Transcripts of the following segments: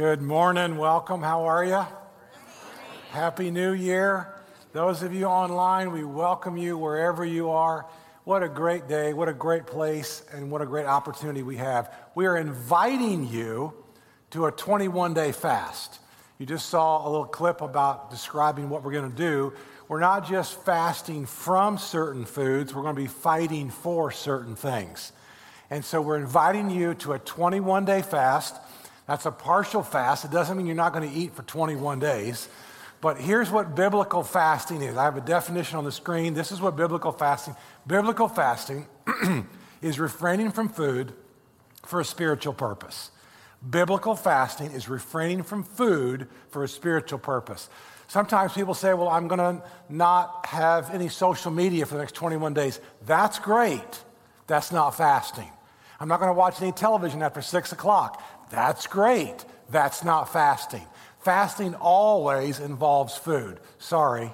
Good morning. Welcome. How are you? Happy New Year. Those of you online, we welcome you wherever you are. What a great day, what a great place, and what a great opportunity we have. We are inviting you to a 21 day fast. You just saw a little clip about describing what we're going to do. We're not just fasting from certain foods, we're going to be fighting for certain things. And so we're inviting you to a 21 day fast. That's a partial fast. It doesn't mean you're not going to eat for 21 days. But here's what biblical fasting is. I have a definition on the screen. This is what biblical fasting. Biblical fasting is refraining from food for a spiritual purpose. Biblical fasting is refraining from food for a spiritual purpose. Sometimes people say, Well, I'm going to not have any social media for the next 21 days. That's great. That's not fasting. I'm not going to watch any television after 6 o'clock. That's great. That's not fasting. Fasting always involves food. Sorry.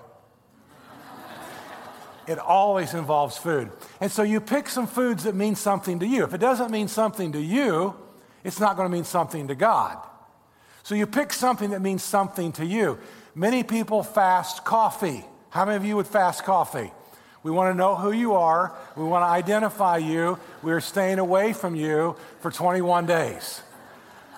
it always involves food. And so you pick some foods that mean something to you. If it doesn't mean something to you, it's not going to mean something to God. So you pick something that means something to you. Many people fast coffee. How many of you would fast coffee? We want to know who you are. We want to identify you. We're staying away from you for 21 days.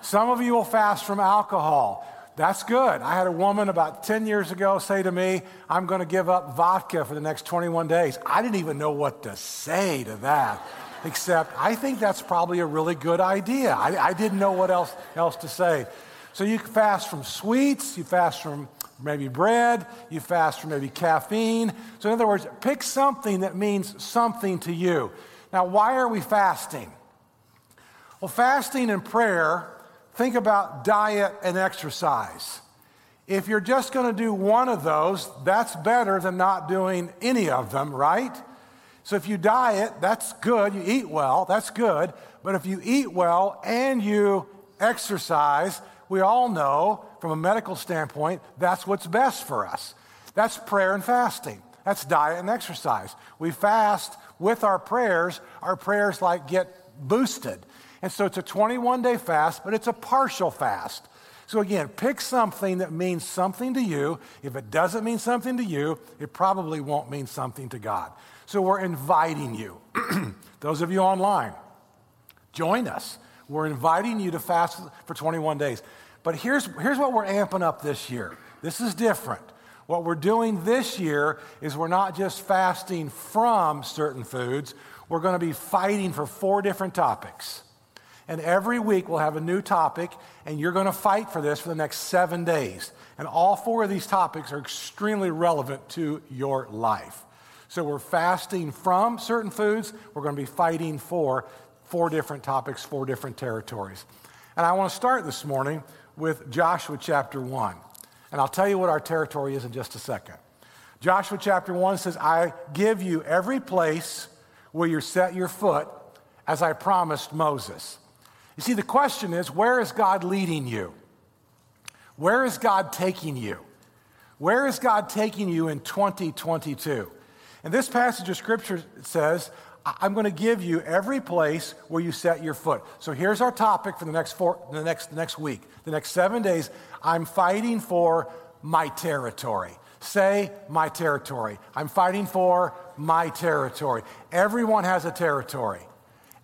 Some of you will fast from alcohol. That's good. I had a woman about 10 years ago say to me, I'm going to give up vodka for the next 21 days. I didn't even know what to say to that, except I think that's probably a really good idea. I, I didn't know what else, else to say. So you fast from sweets, you fast from maybe bread, you fast from maybe caffeine. So, in other words, pick something that means something to you. Now, why are we fasting? Well, fasting and prayer think about diet and exercise. If you're just going to do one of those, that's better than not doing any of them, right? So if you diet, that's good. You eat well, that's good. But if you eat well and you exercise, we all know from a medical standpoint, that's what's best for us. That's prayer and fasting. That's diet and exercise. We fast with our prayers. Our prayers like get boosted. And so it's a 21 day fast, but it's a partial fast. So again, pick something that means something to you. If it doesn't mean something to you, it probably won't mean something to God. So we're inviting you. Those of you online, join us. We're inviting you to fast for 21 days. But here's, here's what we're amping up this year. This is different. What we're doing this year is we're not just fasting from certain foods, we're going to be fighting for four different topics. And every week we'll have a new topic, and you're going to fight for this for the next seven days. And all four of these topics are extremely relevant to your life. So we're fasting from certain foods, we're going to be fighting for four different topics, four different territories. And I want to start this morning with Joshua chapter 1. And I'll tell you what our territory is in just a second. Joshua chapter 1 says, I give you every place where you set your foot, as I promised Moses. You see, the question is where is God leading you? Where is God taking you? Where is God taking you in 2022? And this passage of scripture says, I'm going to give you every place where you set your foot. So here's our topic for the next four, the next, the next week, the next seven days. I'm fighting for my territory. Say my territory. I'm fighting for my territory. Everyone has a territory.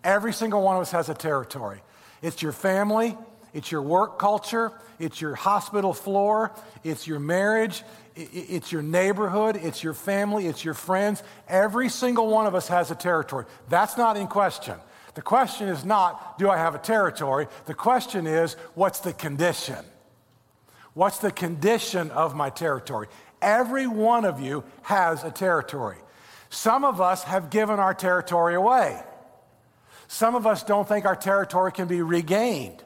Every single one of us has a territory. It's your family, it's your work culture, it's your hospital floor, it's your marriage, it's your neighborhood, it's your family, it's your friends. Every single one of us has a territory. That's not in question. The question is not, do I have a territory? The question is, what's the condition? What's the condition of my territory? Every one of you has a territory. Some of us have given our territory away. Some of us don't think our territory can be regained.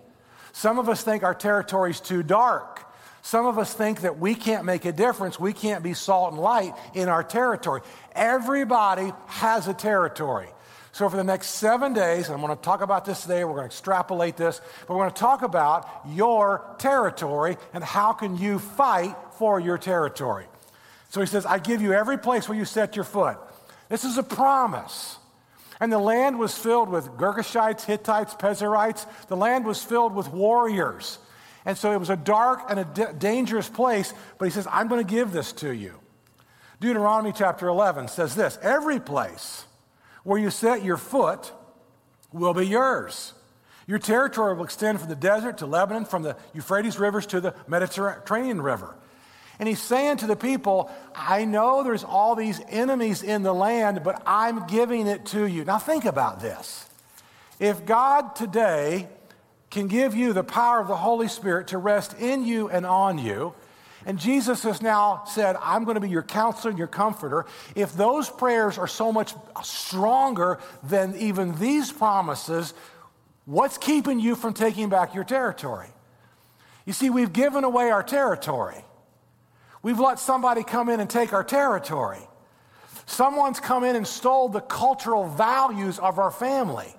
Some of us think our territory is too dark. Some of us think that we can't make a difference. We can't be salt and light in our territory. Everybody has a territory. So, for the next seven days, and I'm going to talk about this today, we're going to extrapolate this, but we're going to talk about your territory and how can you fight for your territory. So he says, I give you every place where you set your foot. This is a promise. And the land was filled with Girgashites, Hittites, Perizzites. The land was filled with warriors. And so it was a dark and a dangerous place, but he says, I'm going to give this to you. Deuteronomy chapter 11 says this Every place where you set your foot will be yours. Your territory will extend from the desert to Lebanon, from the Euphrates rivers to the Mediterranean River. And he's saying to the people, I know there's all these enemies in the land, but I'm giving it to you. Now think about this. If God today can give you the power of the Holy Spirit to rest in you and on you, and Jesus has now said, I'm going to be your counselor and your comforter. If those prayers are so much stronger than even these promises, what's keeping you from taking back your territory? You see, we've given away our territory. We've let somebody come in and take our territory. Someone's come in and stole the cultural values of our family.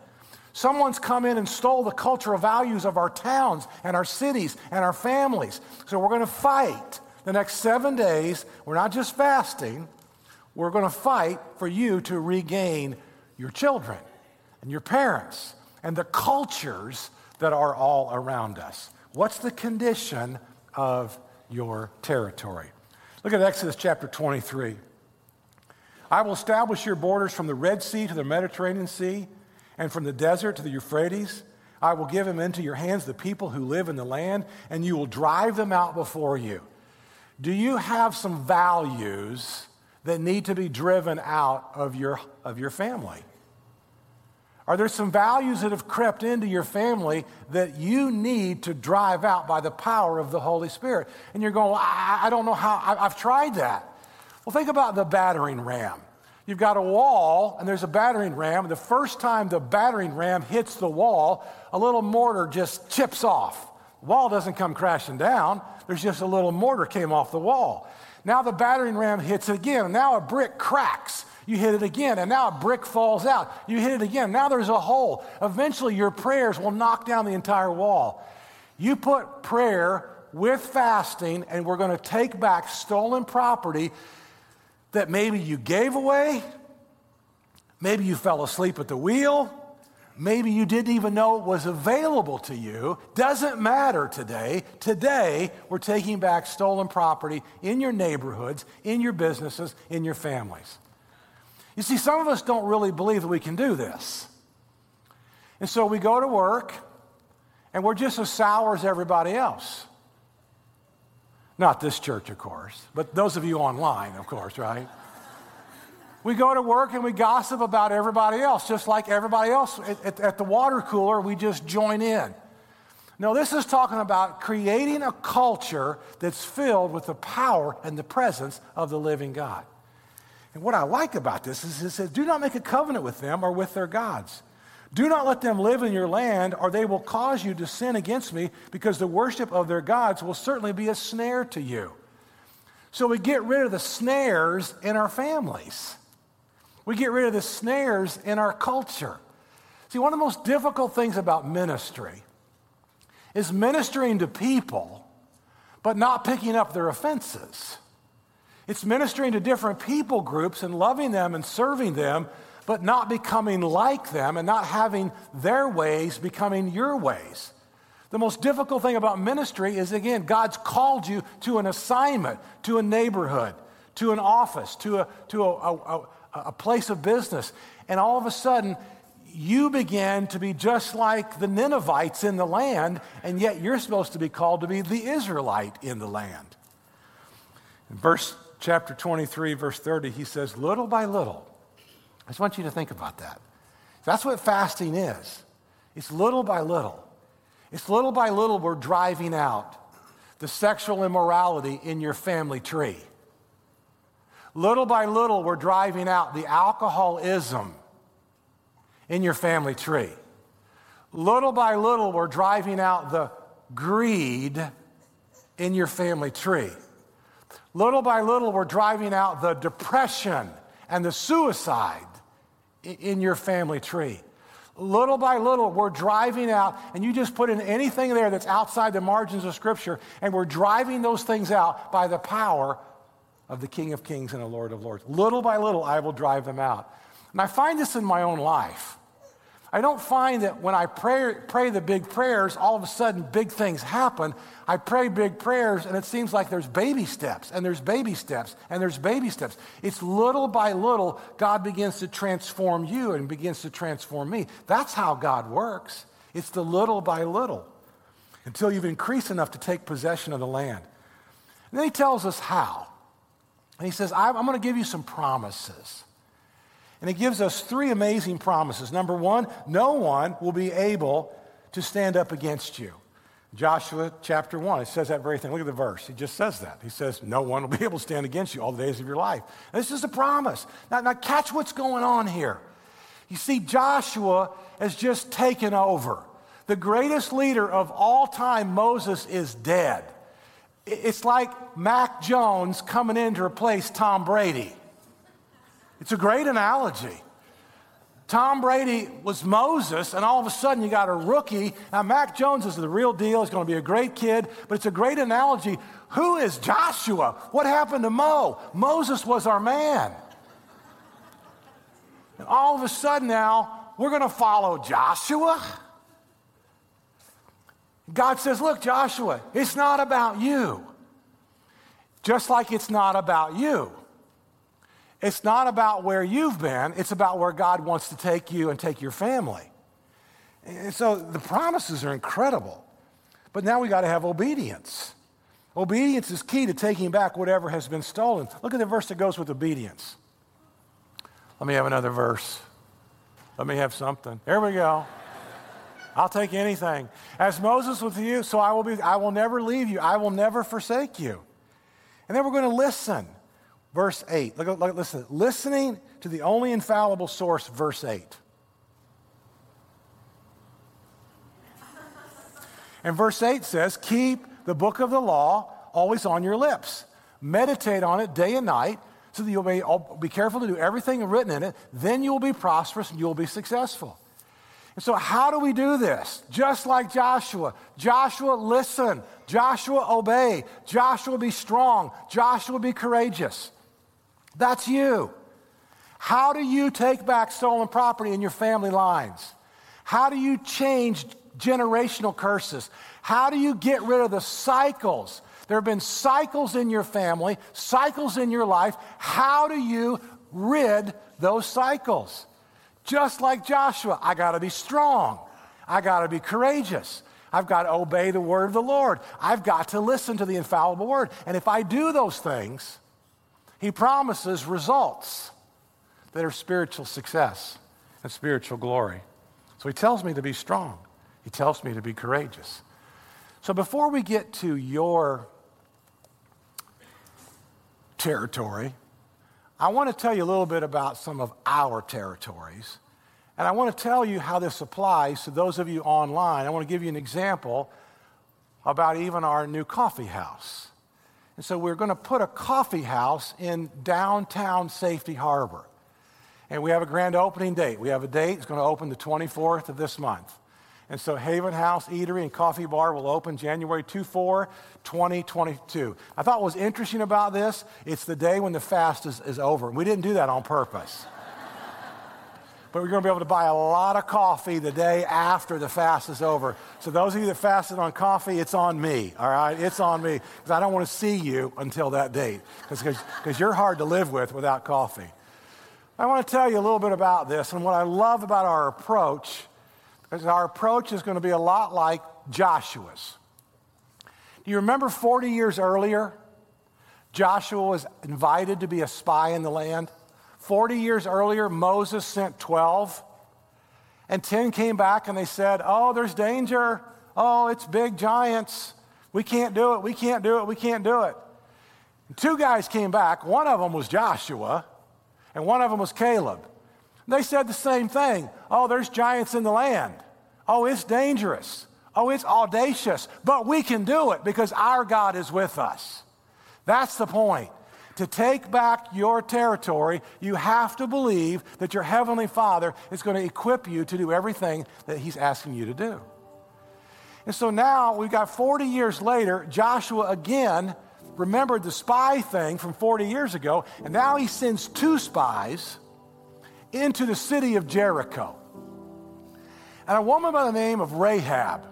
Someone's come in and stole the cultural values of our towns and our cities and our families. So we're going to fight the next seven days. We're not just fasting, we're going to fight for you to regain your children and your parents and the cultures that are all around us. What's the condition of your territory? Look at Exodus chapter 23. I will establish your borders from the Red Sea to the Mediterranean Sea and from the desert to the Euphrates. I will give them into your hands, the people who live in the land, and you will drive them out before you. Do you have some values that need to be driven out of your, of your family? Are there some values that have crept into your family that you need to drive out by the power of the Holy Spirit? And you're going, I, I don't know how, I, I've tried that. Well, think about the battering ram. You've got a wall and there's a battering ram. The first time the battering ram hits the wall, a little mortar just chips off. The wall doesn't come crashing down, there's just a little mortar came off the wall. Now the battering ram hits it again, and now a brick cracks. You hit it again, and now a brick falls out. You hit it again. Now there's a hole. Eventually, your prayers will knock down the entire wall. You put prayer with fasting, and we're going to take back stolen property that maybe you gave away, maybe you fell asleep at the wheel, maybe you didn't even know it was available to you. Doesn't matter today. Today, we're taking back stolen property in your neighborhoods, in your businesses, in your families. You see, some of us don't really believe that we can do this. And so we go to work and we're just as sour as everybody else. Not this church, of course, but those of you online, of course, right? We go to work and we gossip about everybody else, just like everybody else at, at, at, the water cooler, we just join in. No, this is talking about creating a culture that's filled with the power and the presence of the living God. And what I like about this is it says, do not make a covenant with them or with their gods. Do not let them live in your land, or they will cause you to sin against me, because the worship of their gods will certainly be a snare to you. So we get rid of the snares in our families. We get rid of the snares in our culture. See, one of the most difficult things about ministry is ministering to people, but not picking up their offenses. It's ministering to different people groups and loving them and serving them, but not becoming like them and not having their ways becoming your ways. The most difficult thing about ministry is, again, God's called you to an assignment, to a neighborhood, to an office, to a, to a, a, a place of business. And all of a sudden, you begin to be just like the Ninevites in the land, and yet you're supposed to be called to be the Israelite in the land. Verse chapter 23, verse 30, he says, Little by little, I just want you to think about that. That's what fasting is. It's little by little. It's little by little we're driving out the sexual immorality in your family tree. Little by little we're driving out the alcoholism in your family tree. Little by little we're driving out the greed in your family tree. Little by little we're driving out the depression and the suicide in your family tree. Little by little, we're driving out, and you just put in anything there that's outside the margins of Scripture, and we're driving those things out by the power of the King of Kings and the Lord of Lords. Little by little, I will drive them out. And I find this in my own life. I don't find that when I pray, pray the big prayers, all of a sudden big things happen. I pray big prayers and it seems like there's baby steps and there's baby steps and there's baby steps. It's little by little, God begins to transform you and begins to transform me. That's how God works. It's the little by little until you've increased enough to take possession of the land. And then he tells us how. And he says, I'm going to give you some promises. And it gives us three amazing promises. Number one, no one will be able to stand up against you. Joshua chapter 1, it says that very thing. Look at the verse. He just says that. He says, No one will be able to stand against you all the days of your life. This is a promise. Now, now, catch what's going on here. You see, Joshua has just taken over. The greatest leader of all time, Moses, is dead. It's like Mac Jones coming in to replace Tom Brady. It's a great analogy. Tom Brady was Moses, and all of a sudden you got a rookie. Now, Mac Jones is the real deal. He's going to be a great kid, but it's a great analogy. Who is Joshua? What happened to Mo? Moses was our man. And all of a sudden now, we're going to follow Joshua. God says, Look, Joshua, it's not about you. Just like it's not about you. It's not about where you've been, it's about where God wants to take you and take your family. And so the promises are incredible. But now we got to have obedience. Obedience is key to taking back whatever has been stolen. Look at the verse that goes with obedience. Let me have another verse. Let me have something. There we go. I'll take anything. As Moses with you, so I will be I will never leave you. I will never forsake you. And then we're going to listen. Verse 8. Look, look, listen. Listening to the only infallible source, verse 8. And verse 8 says, Keep the book of the law always on your lips. Meditate on it day and night so that you'll be, be careful to do everything written in it. Then you will be prosperous and you will be successful. And so, how do we do this? Just like Joshua. Joshua, listen. Joshua, obey. Joshua, be strong. Joshua, be courageous. That's you. How do you take back stolen property in your family lines? How do you change generational curses? How do you get rid of the cycles? There have been cycles in your family, cycles in your life. How do you rid those cycles? Just like Joshua, I got to be strong. I got to be courageous. I've got to obey the word of the Lord. I've got to listen to the infallible word. And if I do those things, he promises results that are spiritual success and spiritual glory. So he tells me to be strong, he tells me to be courageous. So before we get to your territory, I want to tell you a little bit about some of our territories. And I want to tell you how this applies to those of you online. I want to give you an example about even our new coffee house. And so we're going to put a coffee house in downtown Safety Harbor. And we have a grand opening date. We have a date, it's going to open the 24th of this month. And so Haven House Eatery and Coffee Bar will open January 2 4, 2022. I thought what was interesting about this, it's the day when the fast is, is over. We didn't do that on purpose but we're going to be able to buy a lot of coffee the day after the fast is over. So, those of you that fasted on coffee, it's on me, all right? It's on me because I don't want to see you until that date because you're hard to live with without coffee. I want to tell you a little bit about this and what I love about our approach is our approach is going to be a lot like Joshua's. Do you remember 40 years earlier, Joshua was invited to be a spy in the land? 40 years earlier, Moses sent 12, and 10 came back and they said, Oh, there's danger. Oh, it's big giants. We can't do it. We can't do it. We can't do it. And two guys came back. One of them was Joshua, and one of them was Caleb. They said the same thing. Oh, there's giants in the land. Oh, it's dangerous. Oh, it's audacious. But we can do it because our God is with us. That's the point. To take back your territory, you have to believe that your Heavenly Father is going to equip you to do everything that He's asking you to do. And so now we've got 40 years later, Joshua again remembered the spy thing from 40 years ago, and now he sends two spies into the city of Jericho. and a woman by the name of Rahab.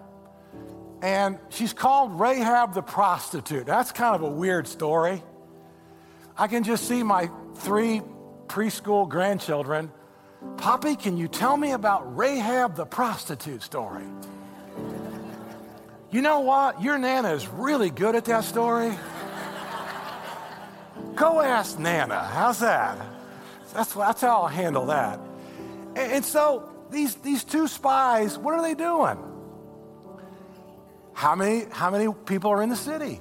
And she's called Rahab the prostitute. That's kind of a weird story. I can just see my three preschool grandchildren. Poppy, can you tell me about Rahab the prostitute story? You know what? Your Nana is really good at that story. Go ask Nana. How's that? That's, that's how I'll handle that. And, and so these, these two spies, what are they doing? How many, how many people are in the city?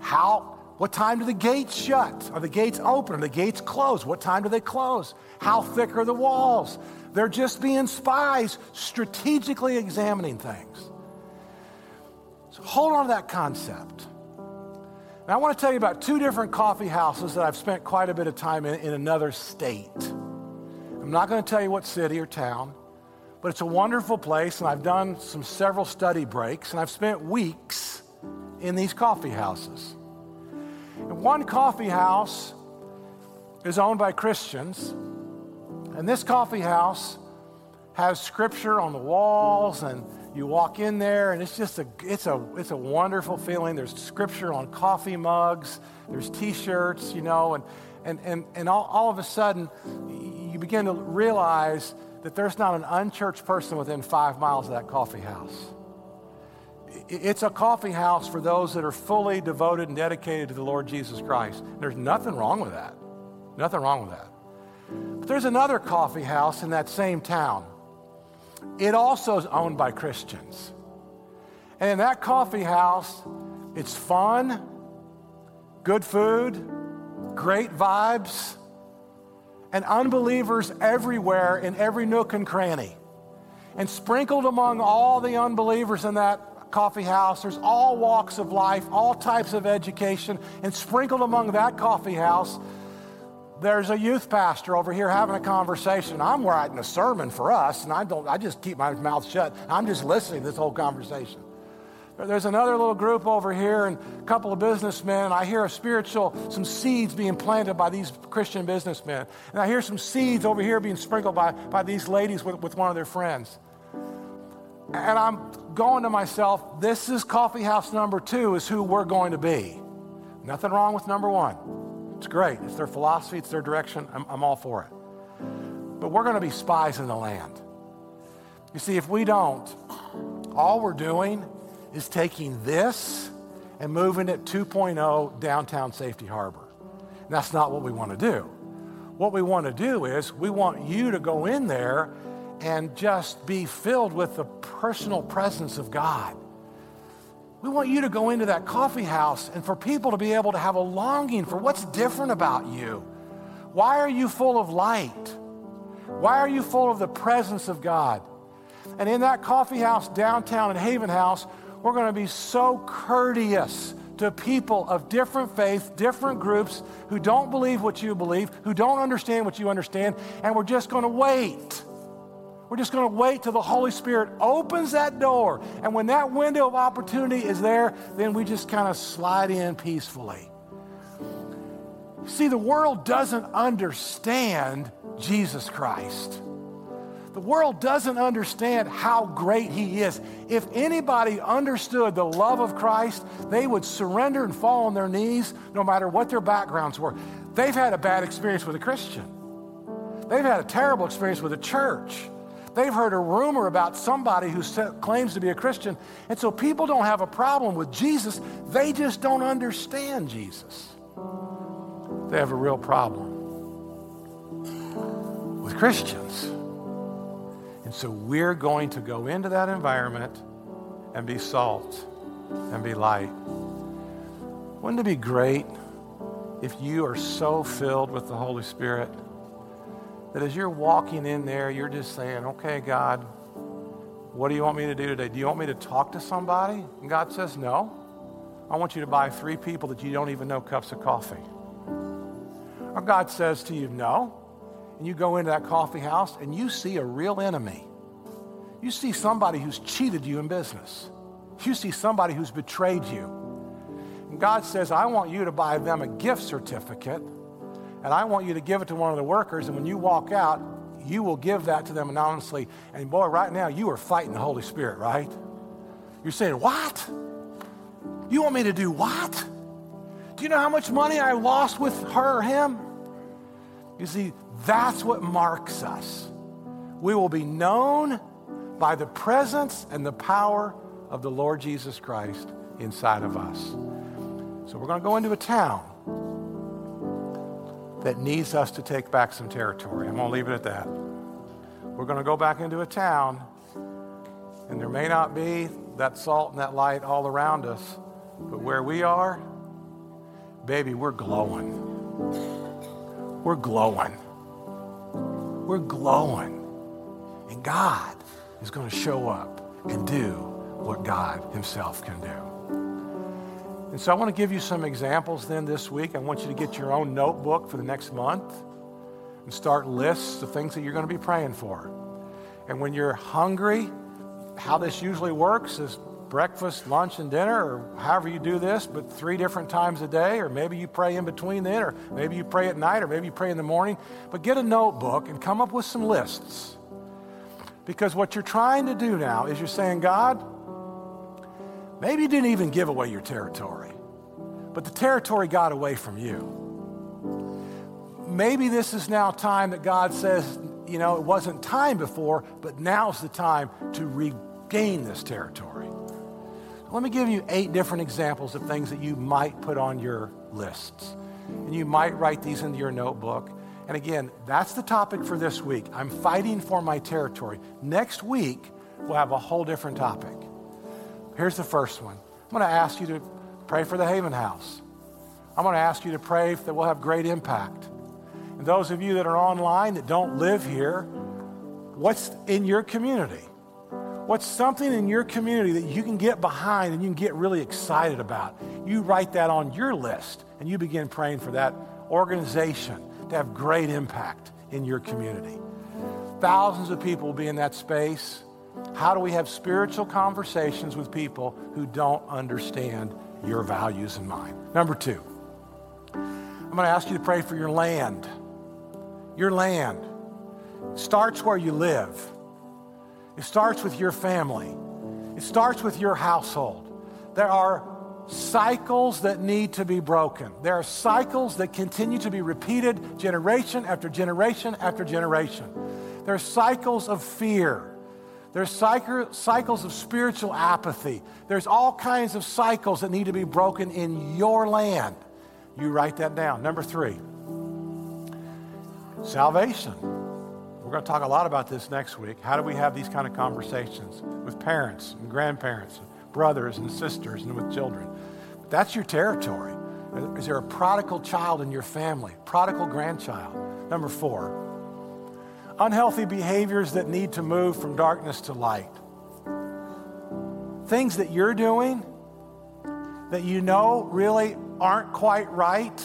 How, what time do the gates shut? Are the gates open? Are the gates closed? What time do they close? How thick are the walls? They're just being spies, strategically examining things. So hold on to that concept. Now, I want to tell you about two different coffee houses that I've spent quite a bit of time in in another state. I'm not going to tell you what city or town. But it's a wonderful place, and I've done some several study breaks, and I've spent weeks in these coffee houses. And one coffee house is owned by Christians, and this coffee house has scripture on the walls, and you walk in there, and it's just a it's a it's a wonderful feeling. There's scripture on coffee mugs, there's T-shirts, you know, and and and and all, all of a sudden, you begin to realize that there's not an unchurched person within five miles of that coffee house. It's a coffee house for those that are fully devoted and dedicated to the Lord Jesus Christ. There's nothing wrong with that. Nothing wrong with that. But there's another coffee house in that same town. It also is owned by Christians. And in that coffee house, it's fun, good food, great vibes, and unbelievers everywhere in every nook and cranny. And sprinkled among all the unbelievers in that coffee house, there's all walks of life, all types of education, and sprinkled among that coffee house, there's a youth pastor over here having a conversation. I'm writing a sermon for us, and I don't I just keep my mouth shut. I'm just listening to this whole conversation. There's another little group over here and a couple of businessmen. I hear a spiritual, some seeds being planted by these Christian businessmen. And I hear some seeds over here being sprinkled by, by these ladies with, with one of their friends. And I'm going to myself, this is coffee house number two, is who we're going to be. Nothing wrong with number one. It's great. It's their philosophy, it's their direction. I'm, I'm all for it. But we're going to be spies in the land. You see, if we don't, all we're doing is taking this and moving it 2.0 downtown Safety Harbor. And that's not what we want to do. What we want to do is we want you to go in there and just be filled with the personal presence of God. We want you to go into that coffee house and for people to be able to have a longing for what's different about you. Why are you full of light? Why are you full of the presence of God? And in that coffee house downtown in Haven House, we're going to be so courteous to people of different faith, different groups who don't believe what you believe, who don't understand what you understand, and we're just going to wait. We're just going to wait till the Holy Spirit opens that door. And when that window of opportunity is there, then we just kind of slide in peacefully. See, the world doesn't understand Jesus Christ. The world doesn't understand how great He is. If anybody understood the love of Christ, they would surrender and fall on their knees no matter what their backgrounds were. They've had a bad experience with a Christian, they've had a terrible experience with a church. They've heard a rumor about somebody who claims to be a Christian. And so people don't have a problem with Jesus, they just don't understand Jesus. They have a real problem with Christians. And so we're going to go into that environment and be salt and be light. Wouldn't it be great if you are so filled with the Holy Spirit that as you're walking in there, you're just saying, okay, God, what do you want me to do today? Do you want me to talk to somebody? And God says, no. I want you to buy three people that you don't even know cups of coffee. Or God says to you, no and you go into that coffee house and you see a real enemy. You see somebody who's cheated you in business. You see somebody who's betrayed you. And God says, I want you to buy them a gift certificate and I want you to give it to one of the workers. And when you walk out, you will give that to them anonymously. And boy, right now, you are fighting the Holy Spirit, right? You're saying, What? You want me to do what? Do you know how much money I lost with her or him? You see, that's what marks us. We will be known by the presence and the power of the Lord Jesus Christ inside of us. So we're going to go into a town that needs us to take back some territory. I'm going to leave it at that. We're going to go back into a town, and there may not be that salt and that light all around us, but where we are, baby, we're glowing. We're glowing. We're glowing. And God is going to show up and do what God Himself can do. And so I want to give you some examples then this week. I want you to get your own notebook for the next month and start lists of things that you're going to be praying for. And when you're hungry, how this usually works is breakfast, lunch, and dinner, or however you do this, but three different times a day, or maybe you pray in between then, or maybe you pray at night, or maybe you pray in the morning. But get a notebook and come up with some lists. Because what you're trying to do now is you're saying, God, maybe you didn't even give away your territory, but the territory got away from you. Maybe this is now time that God says, you know, it wasn't time before, but now's the time to regain this territory. Let me give you eight different examples of things that you might put on your lists. And you might write these into your notebook. And again, that's the topic for this week. I'm fighting for my territory. Next week, we'll have a whole different topic. Here's the first one I'm going to ask you to pray for the Haven House. I'm going to ask you to pray that we'll have great impact. And those of you that are online that don't live here, what's in your community? What's something in your community that you can get behind and you can get really excited about? You write that on your list and you begin praying for that organization to have great impact in your community. Thousands of people will be in that space. How do we have spiritual conversations with people who don't understand your values and mine? Number two, I'm going to ask you to pray for your land. Your land starts where you live. It starts with your family, it starts with your household. There are cycles that need to be broken. There are cycles that continue to be repeated generation after generation after generation. There are cycles of fear. There's cycles of spiritual apathy. There's all kinds of cycles that need to be broken in your land. You write that down. Number three, salvation. We're going to talk a lot about this next week. How do we have these kind of conversations with parents and grandparents, and brothers and sisters, and with children? That's your territory. Is there a prodigal child in your family? Prodigal grandchild? Number four, unhealthy behaviors that need to move from darkness to light. Things that you're doing that you know really aren't quite right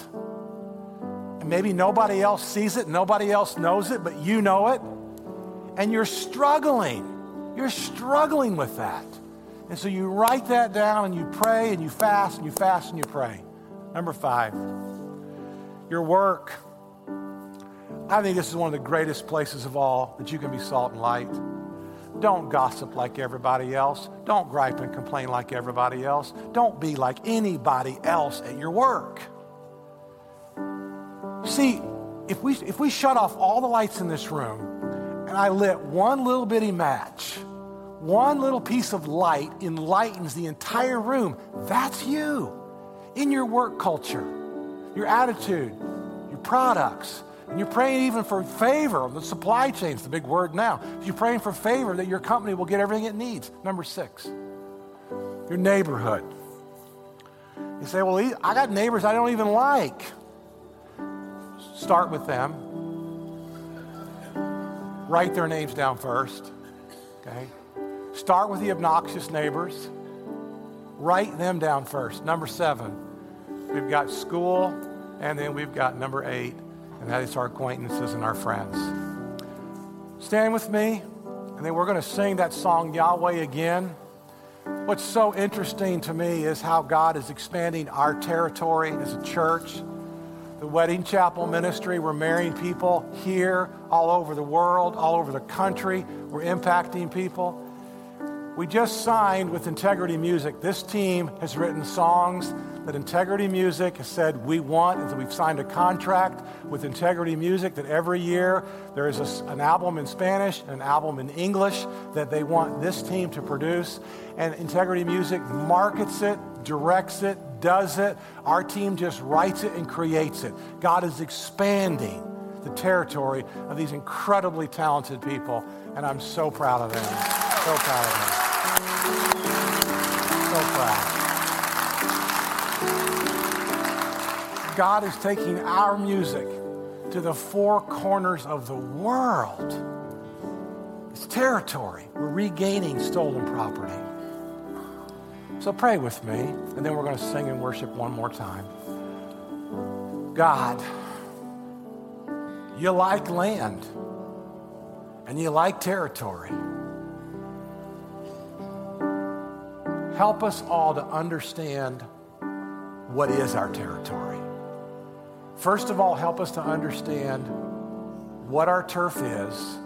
and maybe nobody else sees it, nobody else knows it, but you know it. And you're struggling. You're struggling with that. And so you write that down and you pray and you fast and you fast and you pray. Number five, your work. I think this is one of the greatest places of all that you can be salt and light. Don't gossip like everybody else. Don't gripe and complain like everybody else. Don't be like anybody else at your work. See, if we, if we shut off all the lights in this room and I lit one little bitty match, one little piece of light enlightens the entire room. That's you in your work culture, your attitude, your products. And you're praying even for favor. The supply chain chain's the big word now. You're praying for favor that your company will get everything it needs. Number six, your neighborhood. You say, well, I got neighbors I don't even like. Start with them. Write their names down first. Okay? Start with the obnoxious neighbors. Write them down first. Number seven, we've got school, and then we've got number eight, and that is our acquaintances and our friends. Stand with me, and then we're going to sing that song, Yahweh, again. What's so interesting to me is how God is expanding our territory as a church the Wedding Chapel Ministry. We're marrying people here, all over the world, all over the country. We're impacting people. We just signed with Integrity Music. This team has written songs that Integrity Music has said we want, and we've signed a contract with Integrity Music that every year there is a, an album in Spanish and an album in English that they want this team to produce. And Integrity Music markets it, directs it, does it. Our team just writes it and creates it. God is expanding the territory of these incredibly talented people, and I'm so proud of them. So proud of them. So proud. God is taking our music to the four corners of the world. It's territory. We're regaining stolen property. So pray with me, and then we're going to sing and worship one more time. God, you like land, and you like territory. Help us all to understand what is our territory. First of all, help us to understand what our turf is.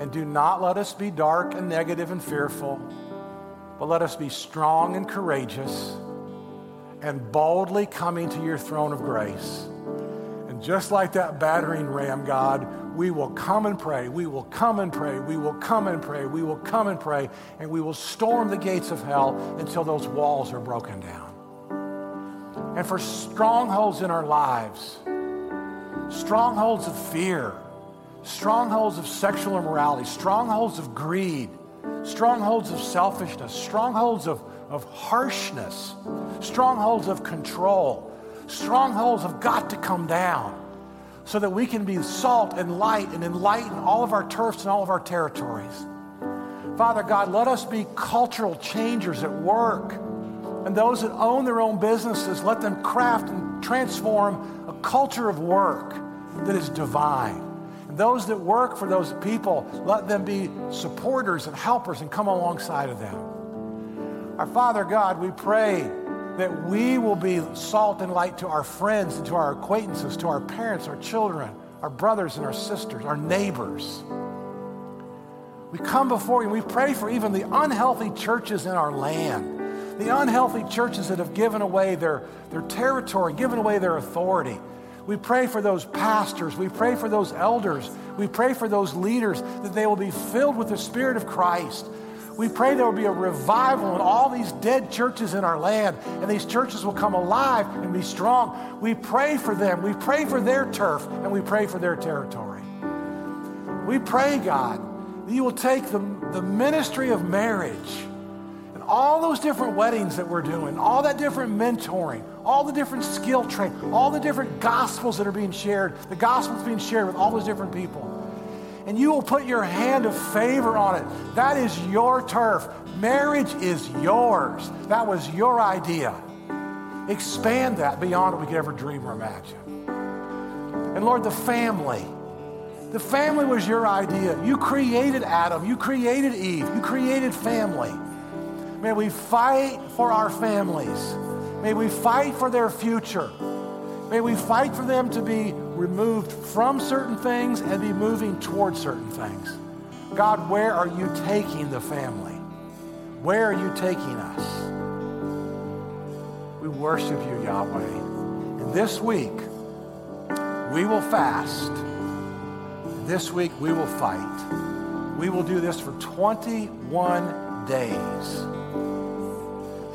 And do not let us be dark and negative and fearful, but let us be strong and courageous and boldly coming to your throne of grace. And just like that battering ram, God, we will come and pray. We will come and pray. We will come and pray. We will come and pray. And we will storm the gates of hell until those walls are broken down. And for strongholds in our lives, strongholds of fear, strongholds of sexual immorality, strongholds of greed, strongholds of selfishness, strongholds of, of harshness, strongholds of control, strongholds have got to come down so that we can be salt and light and enlighten all of our turfs and all of our territories. Father God, let us be cultural changers at work. And those that own their own businesses, let them craft and transform a culture of work that is divine. And those that work for those people, let them be supporters and helpers and come alongside of them. Our Father God, we pray that we will be salt and light to our friends and to our acquaintances, to our parents, our children, our brothers and our sisters, our neighbors. We come before you and we pray for even the unhealthy churches in our land, the unhealthy churches that have given away their, their territory, given away their authority. We pray for those pastors. We pray for those elders. We pray for those leaders that they will be filled with the Spirit of Christ we pray there will be a revival in all these dead churches in our land, and these churches will come alive and be strong. We pray for them. We pray for their turf, and we pray for their territory. We pray, God, that you will take the, the ministry of marriage all those different weddings that we're doing, all that different mentoring, all the different skill training, all the different gospels that are being shared, the gospels being shared with all those different people and you will put your hand of favor on it. That is your turf. Marriage is yours. That was your idea. Expand that beyond what we could ever dream or imagine. And Lord, the family. The family was your idea. You created Adam. You created Eve. You created family. May we fight for our families. May we fight for their future. May we fight for them to be removed from certain things and be moving towards certain things. God, where are you taking the family? Where are you taking us? We worship you, Yahweh. And this week, we will fast. This week, we will fight. We will do this for 21 days.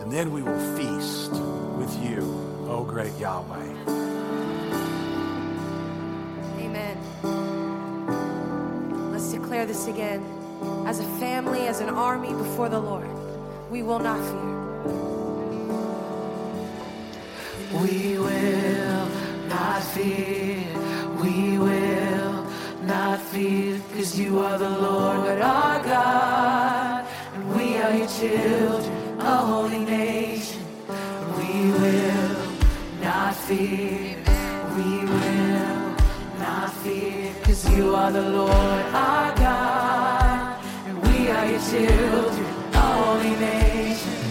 And then we will feast with you, O great Yahweh. Amen. Let's declare this again. As a family, as an army before the Lord, we will not fear. We will not fear. We will not fear. Cause you are the Lord our God. And we are your children, a holy nation. We will not fear. We will not fear. Cause you are the Lord our God, and we are your children, a holy nation.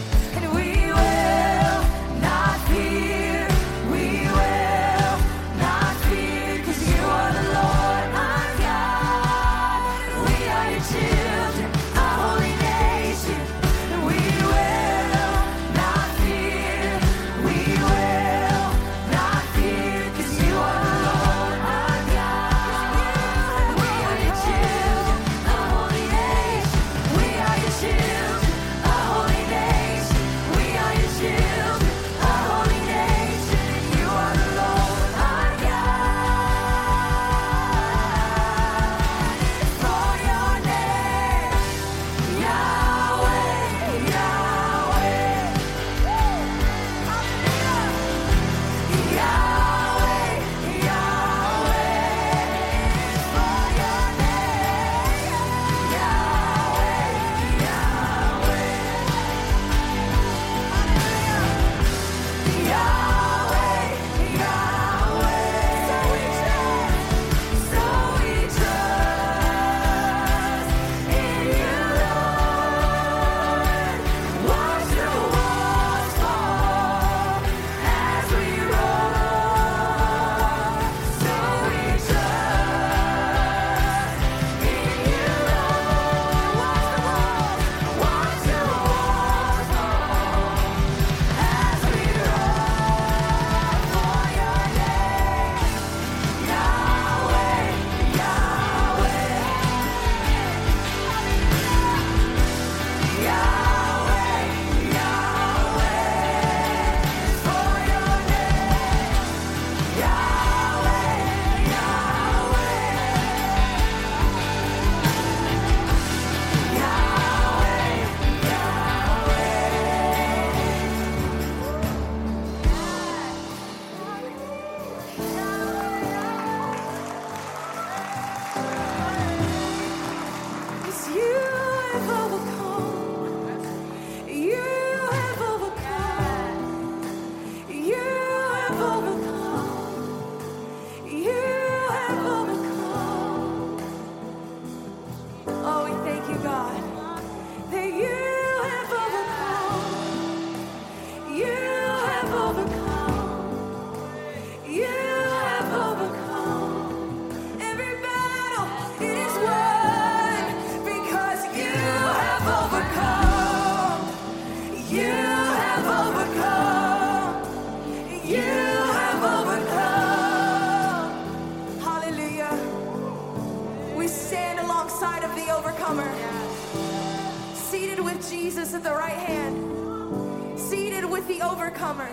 At the right hand, seated with the overcomer.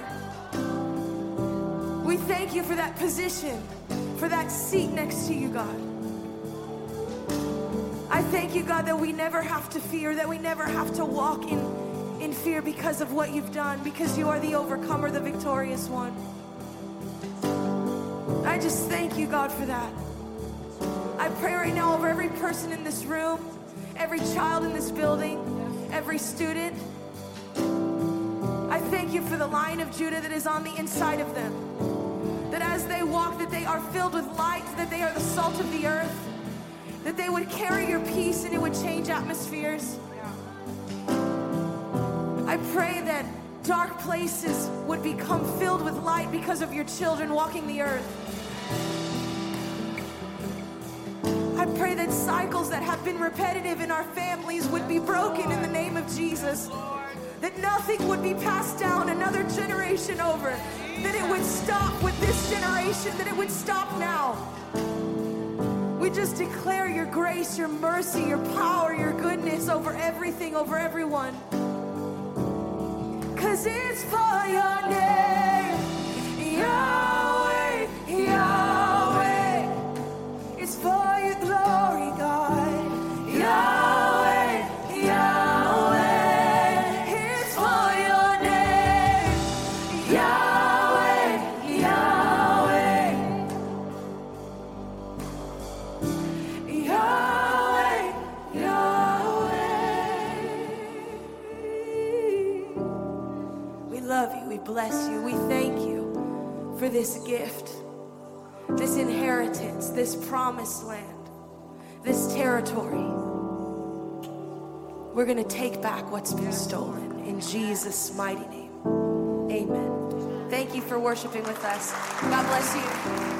We thank you for that position, for that seat next to you, God. I thank you, God, that we never have to fear, that we never have to walk in, in fear because of what you've done, because you are the overcomer, the victorious one. I just thank you, God, for that. I pray right now over every person in this room, every child in this building every student. I thank you for the lion of Judah that is on the inside of them. That as they walk, that they are filled with light, that they are the salt of the earth, that they would carry your peace and it would change atmospheres. I pray that dark places would become filled with light because of your children walking the earth. Pray that cycles that have been repetitive in our families would be broken in the name of Jesus. That nothing would be passed down another generation over. That it would stop with this generation, that it would stop now. We just declare your grace, your mercy, your power, your goodness over everything, over everyone. Cause it's for your name, Yahweh, for this gift, this inheritance, this promised land, this territory. We're going to take back what's been stolen in Jesus' mighty name. Amen. Thank you for worshiping with us. God bless you.